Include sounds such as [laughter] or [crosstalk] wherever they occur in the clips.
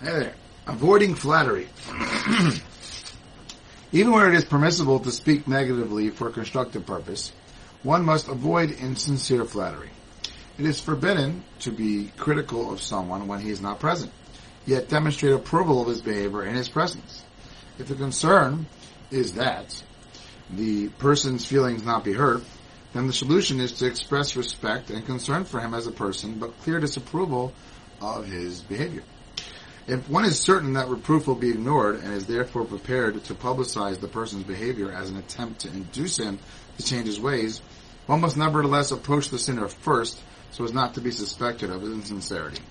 Hey there. Avoiding flattery. [clears throat] Even where it is permissible to speak negatively for a constructive purpose, one must avoid insincere flattery. It is forbidden to be critical of someone when he is not present, yet demonstrate approval of his behavior in his presence. If the concern is that the person's feelings not be hurt, then the solution is to express respect and concern for him as a person, but clear disapproval of his behavior. If one is certain that reproof will be ignored and is therefore prepared to publicize the person's behavior as an attempt to induce him to change his ways, one must nevertheless approach the sinner first so as not to be suspected of insincerity.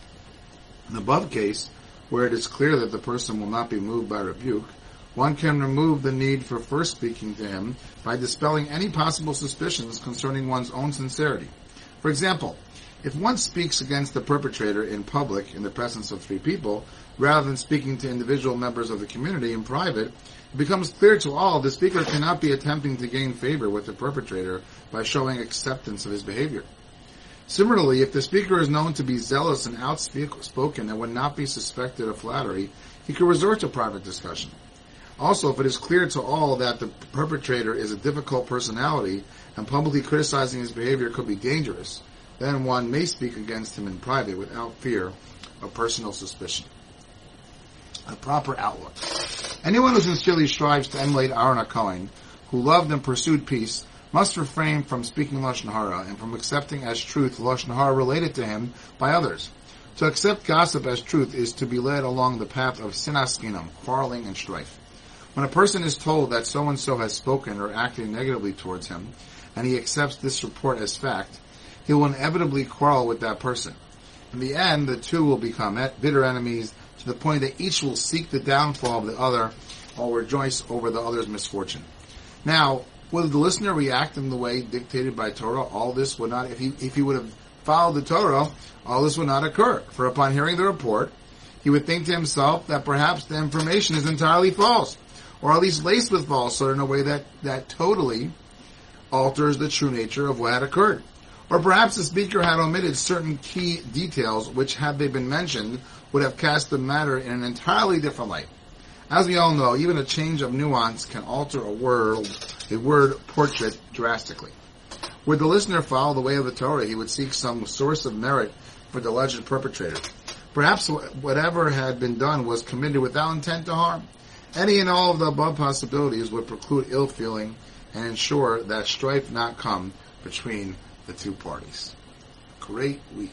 In the above case, where it is clear that the person will not be moved by rebuke, one can remove the need for first speaking to him by dispelling any possible suspicions concerning one's own sincerity. For example, if one speaks against the perpetrator in public in the presence of three people, rather than speaking to individual members of the community in private, it becomes clear to all the speaker cannot be attempting to gain favor with the perpetrator by showing acceptance of his behavior. Similarly, if the speaker is known to be zealous and outspoken and would not be suspected of flattery, he could resort to private discussion. Also, if it is clear to all that the perpetrator is a difficult personality and publicly criticizing his behavior could be dangerous, then one may speak against him in private without fear of personal suspicion. A proper outlook. Anyone who sincerely strives to emulate Aaron Cohen, who loved and pursued peace, must refrain from speaking Lashon Hara and from accepting as truth Lashon Hara related to him by others. To accept gossip as truth is to be led along the path of sinas chinam, quarreling and strife. When a person is told that so and so has spoken or acted negatively towards him, and he accepts this report as fact, he will inevitably quarrel with that person. In the end, the two will become bitter enemies to the point that each will seek the downfall of the other or rejoice over the other's misfortune. Now, would the listener react in the way dictated by Torah? All this would not, if he, if he would have followed the Torah, all this would not occur. For upon hearing the report, he would think to himself that perhaps the information is entirely false, or at least laced with falsehood in a way that, that totally alters the true nature of what had occurred. Or perhaps the speaker had omitted certain key details which, had they been mentioned, would have cast the matter in an entirely different light. As we all know, even a change of nuance can alter a word, a word portrait drastically. Would the listener follow the way of the Torah, he would seek some source of merit for the alleged perpetrator. Perhaps whatever had been done was committed without intent to harm. Any and all of the above possibilities would preclude ill feeling and ensure that strife not come between the two parties. Great week.